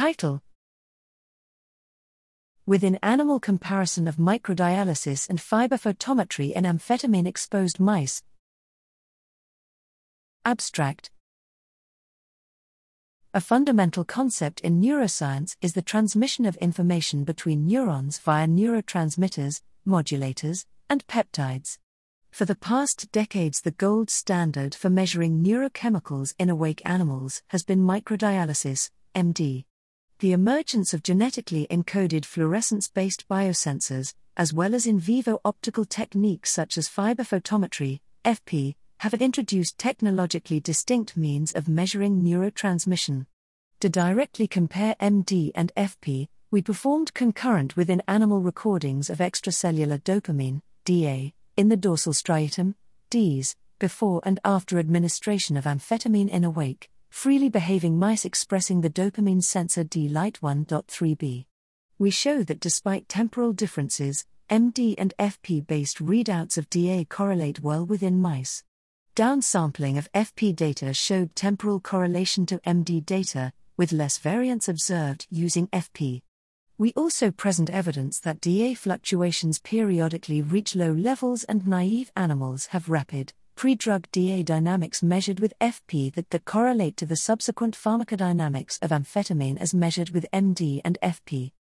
Title Within animal comparison of microdialysis and fiber photometry in amphetamine exposed mice. Abstract A fundamental concept in neuroscience is the transmission of information between neurons via neurotransmitters, modulators, and peptides. For the past decades, the gold standard for measuring neurochemicals in awake animals has been microdialysis, MD. The emergence of genetically encoded fluorescence based biosensors, as well as in vivo optical techniques such as fiber photometry, FP, have introduced technologically distinct means of measuring neurotransmission. To directly compare MD and FP, we performed concurrent within animal recordings of extracellular dopamine, DA, in the dorsal striatum, DS, before and after administration of amphetamine in awake, freely behaving mice expressing the dopamine sensor dLight1.3b. We show that despite temporal differences, MD and FP based readouts of DA correlate well within mice. Downsampling of FP data showed temporal correlation to MD data, with less variance observed using FP. We also present evidence that DA fluctuations periodically reach low levels and naive animals have rapid, pre drug DA dynamics measured with FP that, that correlate to the subsequent pharmacodynamics of amphetamine as measured with MD and FP.